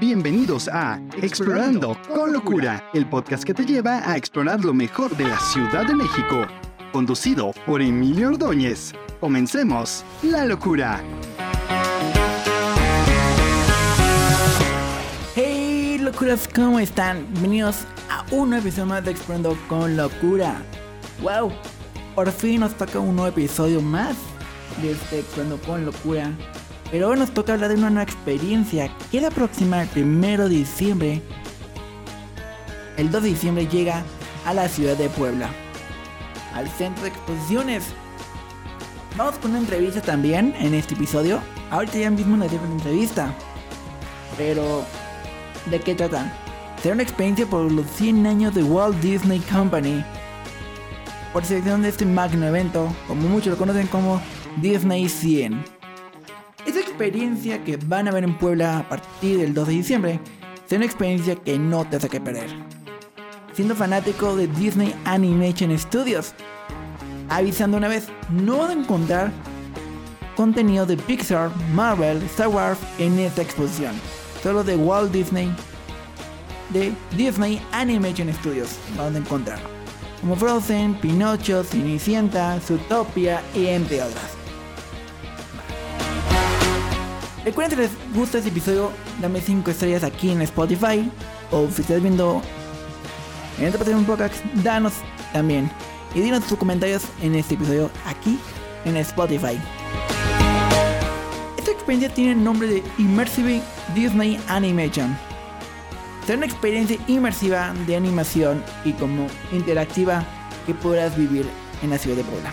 Bienvenidos a Explorando con Locura, el podcast que te lleva a explorar lo mejor de la Ciudad de México. Conducido por Emilio Ordóñez. Comencemos la locura. Hey locuras, ¿cómo están? Bienvenidos a un nuevo episodio más de Explorando con Locura. Wow, por fin nos toca un nuevo episodio más de este Explorando con Locura. Pero hoy nos toca hablar de una nueva experiencia que la próxima el 1 de diciembre, el 2 de diciembre llega a la ciudad de Puebla, al centro de exposiciones. Vamos con una entrevista también en este episodio. Ahorita ya mismo les dejo una entrevista. Pero, ¿de qué tratan? Será una experiencia por los 100 años de Walt Disney Company. Por selección de este magno evento, como muchos lo conocen como Disney 100. Esa experiencia que van a ver en Puebla a partir del 2 de diciembre será una experiencia que no te hace que perder. Siendo fanático de Disney Animation Studios, avisando una vez, no van a encontrar contenido de Pixar, Marvel, Star Wars en esta exposición. Solo de Walt Disney, de Disney Animation Studios, a encontrar. Como Frozen, Pinocho, Cenicienta, Zootopia y entre otras. Recuerden si les gusta este episodio, dame 5 estrellas aquí en Spotify. O si estás viendo en esta parte de un podcast, danos también. Y dinos tus comentarios en este episodio aquí en Spotify. Esta experiencia tiene el nombre de Immersive Disney Animation. Será una experiencia inmersiva de animación y como interactiva que podrás vivir en la ciudad de Puebla.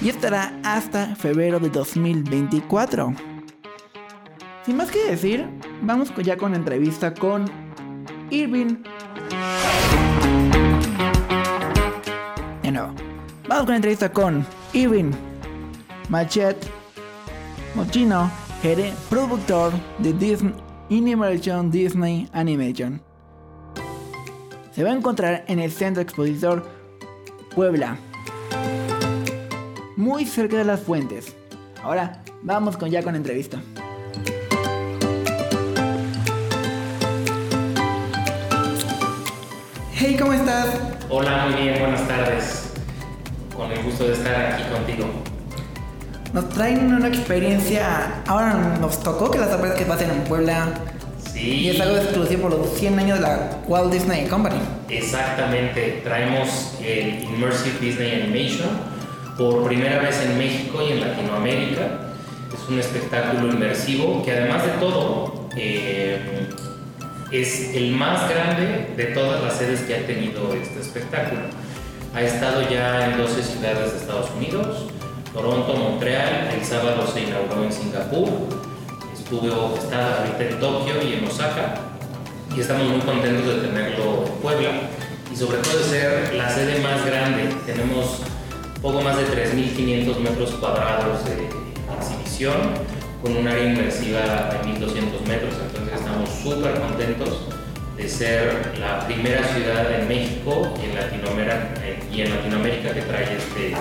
Y estará hasta febrero de 2024. Sin más que decir, vamos ya con la entrevista con Irving. De nuevo, vamos con la entrevista con Irving Machet Mochino, gerente productor de Disney Animation Disney Animation. Se va a encontrar en el Centro Expositor Puebla, muy cerca de las fuentes. Ahora vamos con ya con la entrevista. Hey, ¿cómo estás? Hola, muy bien, buenas tardes. Con el gusto de estar aquí contigo. Nos traen una experiencia. Ahora nos tocó que las sorpresas que pasen en Puebla. Sí. Y es algo exclusivo por los 100 años de la Walt Disney Company. Exactamente. Traemos el Immersive Disney Animation por primera vez en México y en Latinoamérica. Es un espectáculo inmersivo que además de todo eh, es el más grande de todas las sedes que ha tenido este espectáculo. Ha estado ya en 12 ciudades de Estados Unidos, Toronto, Montreal, el sábado se inauguró en Singapur, estuvo, está ahorita en Tokio y en Osaka, y estamos muy contentos de tenerlo en Puebla, y sobre todo de ser la sede más grande. Tenemos poco más de 3.500 metros cuadrados de exhibición, con un área inmersiva de 1.200 metros, entonces estamos súper contentos de ser la primera ciudad en México y en Latinoamérica, y en Latinoamérica que trae este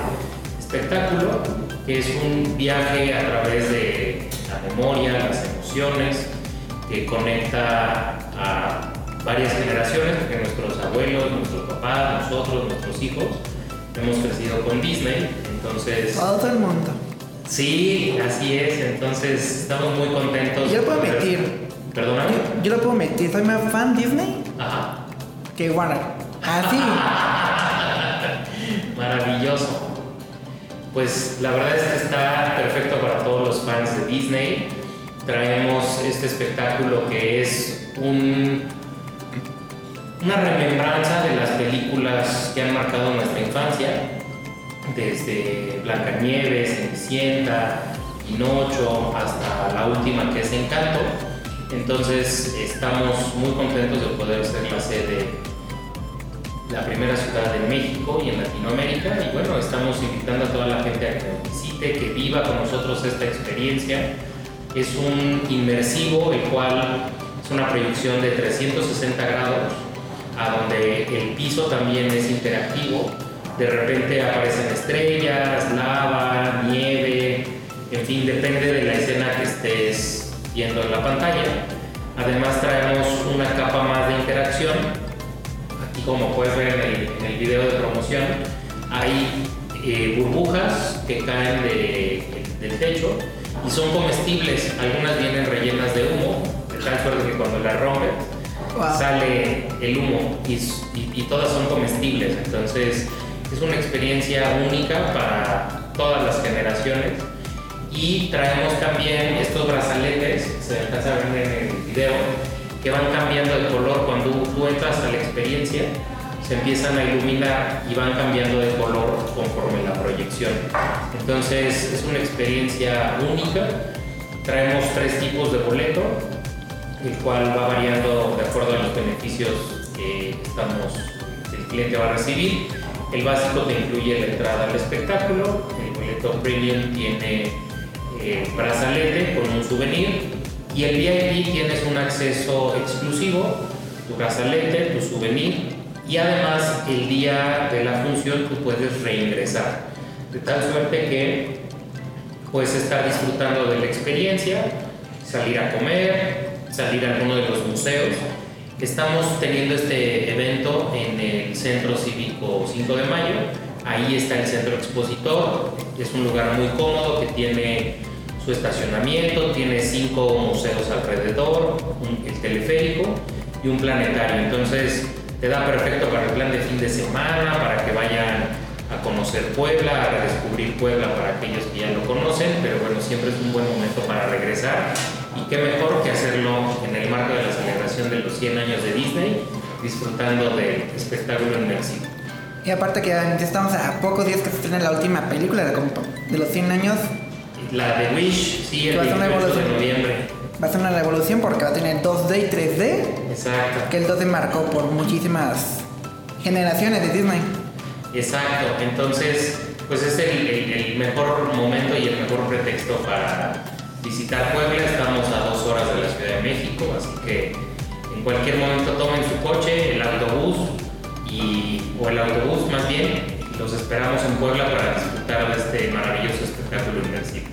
espectáculo, que es un viaje a través de la memoria, las emociones, que conecta a varias generaciones, porque nuestros abuelos, nuestros papás, nosotros, nuestros hijos, hemos crecido con Disney, entonces... Todo el. Sí, así es, entonces estamos muy contentos. Yo lo puedo meter. ¿Perdóname? Yo, yo lo puedo meter. Soy más fan Disney Ajá. que Warner. Así. Maravilloso. Pues la verdad es que está perfecto para todos los fans de Disney. Traemos este espectáculo que es un, una remembranza de las películas que han marcado nuestra infancia, desde Blancanieves, Cenicienta, Pinocho, hasta la última que es Encanto. Entonces estamos muy contentos de poder ser la sede la primera ciudad de México y en Latinoamérica. Y bueno, estamos invitando a toda la gente a que visite, que viva con nosotros esta experiencia. Es un inmersivo, el cual es una proyección de 360 grados, a donde el piso también es interactivo. De repente aparecen estrellas, lava, nieve, En fin, depende de la escena que estés viendo en la pantalla. Además traemos una capa más de interacción. Aquí como puedes ver en el, en el video de promoción, hay eh, burbujas que caen de, del techo y son comestibles. Algunas vienen rellenas de humo, de tal suerte que cuando las rompes Wow. sale el humo y, y- y todas son comestibles. Entonces es una experiencia única para todas las generaciones. Y traemos también estos brazaletes, se alcanza a ver en el video, que van cambiando de color cuando tú entras a la experiencia, se empiezan a iluminar y van cambiando de color conforme la proyección. Entonces es una experiencia única. Traemos tres tipos de boleto, el cual va variando de acuerdo a los beneficios que estamos, el cliente va a recibir. El básico te incluye la entrada al espectáculo, el boleto premium tiene eh, brazalete con un souvenir y el VIP tienes un acceso exclusivo, tu brazalete, tu souvenir y además el día de la función tú puedes reingresar. De tal suerte que puedes estar disfrutando de la experiencia, salir a comer, salir a alguno de los museos. Estamos teniendo este evento en el Centro Cívico 5 de Mayo. Ahí está el Centro Expositor. Es un lugar muy cómodo que tiene su estacionamiento, tiene cinco museos alrededor, el teleférico y un planetario. Entonces te da perfecto para el plan de fin de semana, para que vayan a conocer Puebla, a redescubrir Puebla para aquellos que ya lo conocen, pero bueno, siempre es un buen momento para regresar qué mejor que hacerlo en el marco de la celebración de los 100 años de Disney, disfrutando del espectáculo inmersivo. Y aparte que ya estamos a pocos días que se estrena la última película de, los 100 años, La de Wish, sí, el Va a ser una 28 de noviembre. va a ser una revolución porque va a tener 2D y 3D, Exacto. que el 2D marcó por muchísimas generaciones de Disney. Exacto, entonces pues es el, el- el mejor momento y el mejor pretexto para visitar Puebla. Estamos a dos horas de la Ciudad de México, así que en cualquier momento tomen su coche, el autobús y, o el autobús más bien. Los esperamos en Puebla para disfrutar de este maravilloso espectáculo inmersivo.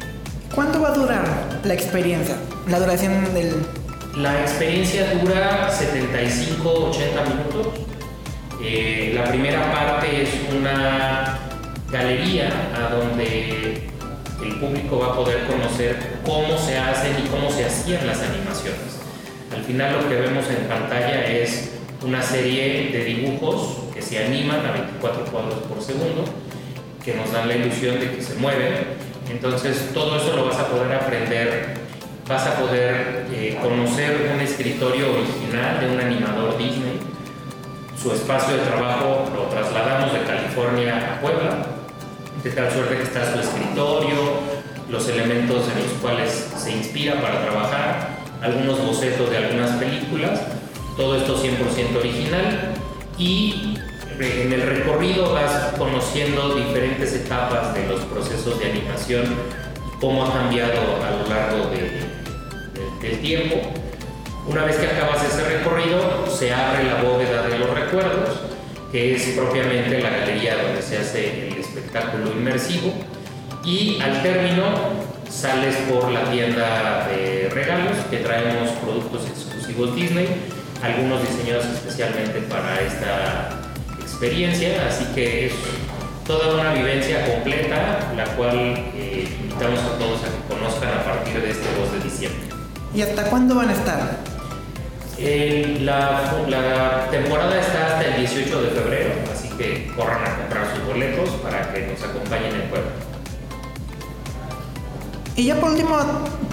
¿Cuánto va a durar la experiencia? La duración del... La experiencia dura 75-80 minutos. Eh, la primera parte es una galería a donde el público va a poder conocer cómo se hacen y cómo se hacían las animaciones. Al final lo que vemos en pantalla es una serie de dibujos que se animan a 24 cuadros por segundo, que nos dan la ilusión de que se mueven. Entonces todo eso lo vas a poder aprender, vas a poder eh, conocer un escritorio original de un animador Disney. Su espacio de trabajo lo trasladamos de California a Puebla, de tal suerte que está su escritorio, los elementos en los cuales se inspira para trabajar, algunos bocetos de algunas películas, todo esto 100% original y en el recorrido vas conociendo diferentes etapas de los procesos de animación cómo ha cambiado a lo largo de- de- del tiempo. Una vez que acabas ese recorrido, se abre la bóveda de los recuerdos, que es propiamente la galería donde se hace el espectáculo inmersivo. Y al término sales por la tienda de regalos, que traemos productos exclusivos Disney, algunos diseñados especialmente para esta experiencia, así que es toda una vivencia completa, la cual eh, invitamos a todos a que conozcan a partir de este 2 de diciembre. ¿Y hasta cuándo van a estar? El- la, la temporada está hasta el 18 de febrero, así que corran a comprar boletos para que nos acompañen en Puebla. Y ya por último,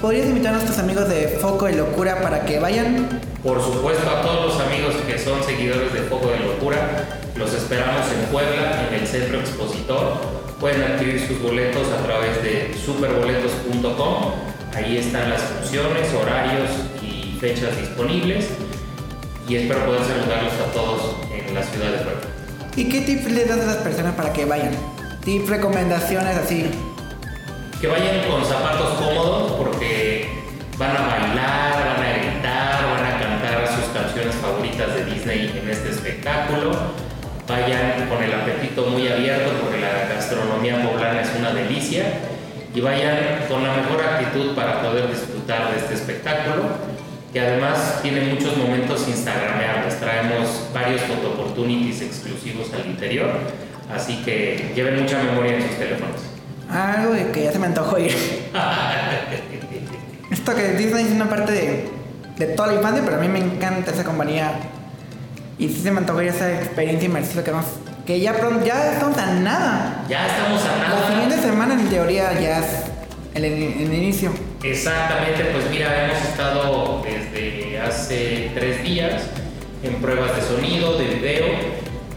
¿podrías invitar a nuestros amigos de Foco de Locura para que vayan? Por supuesto, a todos los amigos que son seguidores de Foco de Locura, los esperamos en Puebla, en el Centro Expositor. Pueden adquirir sus boletos a través de superboletos.com. Ahí están las funciones, horarios y fechas disponibles. Y espero poder saludarlos a todos en la ciudad de Puebla. ¿Y qué tips les das a las personas para que vayan? Tips, recomendaciones así. Que vayan con zapatos cómodos porque van a bailar, van a gritar, van a cantar sus canciones favoritas de Disney en este espectáculo. Vayan con el apetito muy abierto porque la gastronomía poblana es una delicia. y vayan con la mejor actitud para poder disfrutar de este espectáculo, que además tiene muchos momentos instagrameables. Traemos varios photo opportunities exclusivos al interior, así que lleven mucha memoria en sus teléfonos. Algo de que ya se me antojó ir. Esto que Disney es una parte de, de toda la infancia, pero a mí me encanta esa compañía. Y sí se me antojó ir esa experiencia inmersiva que, vamos, que ya, pronto, ya estamos a nada. Ya estamos a La nada. siguiente semana, en teoría, ya es el, inicio. Exactamente, pues mira, hemos estado desde hace tres días en pruebas de sonido, de video.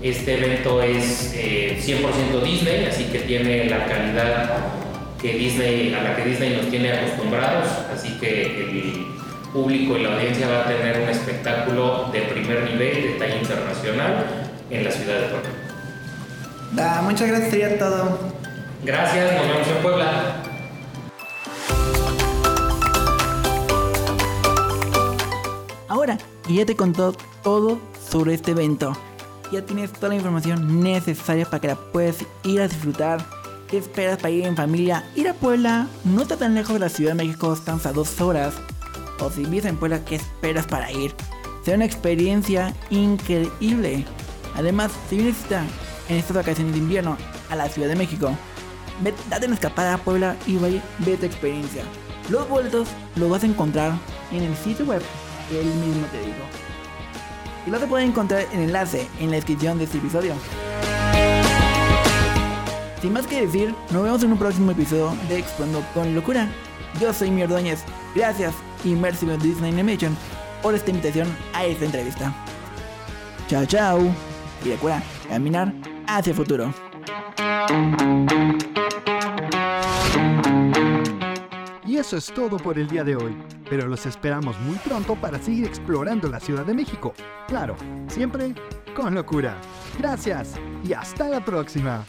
Este evento es eh, 100% Disney, así que tiene la calidad que Disney, a la que Disney nos tiene acostumbrados, así que el público y la audiencia va a tener un espectáculo de primer nivel, de talla internacional en la ciudad de Puebla. Da, muchas gracias, sería todo. Gracias, nos vemos en Puebla. Que ya te contó todo sobre este evento, ya tienes toda la información necesaria para que la puedas ir a disfrutar. ¿Qué esperas para ir en familia? Ir a Puebla no está tan lejos de la Ciudad de México, están a dos horas. O si vives en Puebla, ¿qué esperas para ir? Será una experiencia increíble. Además, si vienes en estas vacaciones de invierno a la Ciudad de México, date una escapada a Puebla y ve, ve tu experiencia. Los boletos los vas a encontrar en el sitio web él mismo te dijo. Y vas a poder encontrar el enlace en la descripción de este episodio. Sin más que decir, nos vemos en un próximo episodio de Explorando con Locura. Yo soy Mi Ordóñez. Gracias, Immersive Disney Animation, por esta invitación a esta entrevista. Chao, chao. Y recuerda, caminar hacia el futuro. Eso es todo por el día de hoy, pero los esperamos muy pronto para seguir explorando la Ciudad de México. Claro, siempre con locura. Gracias y hasta la próxima.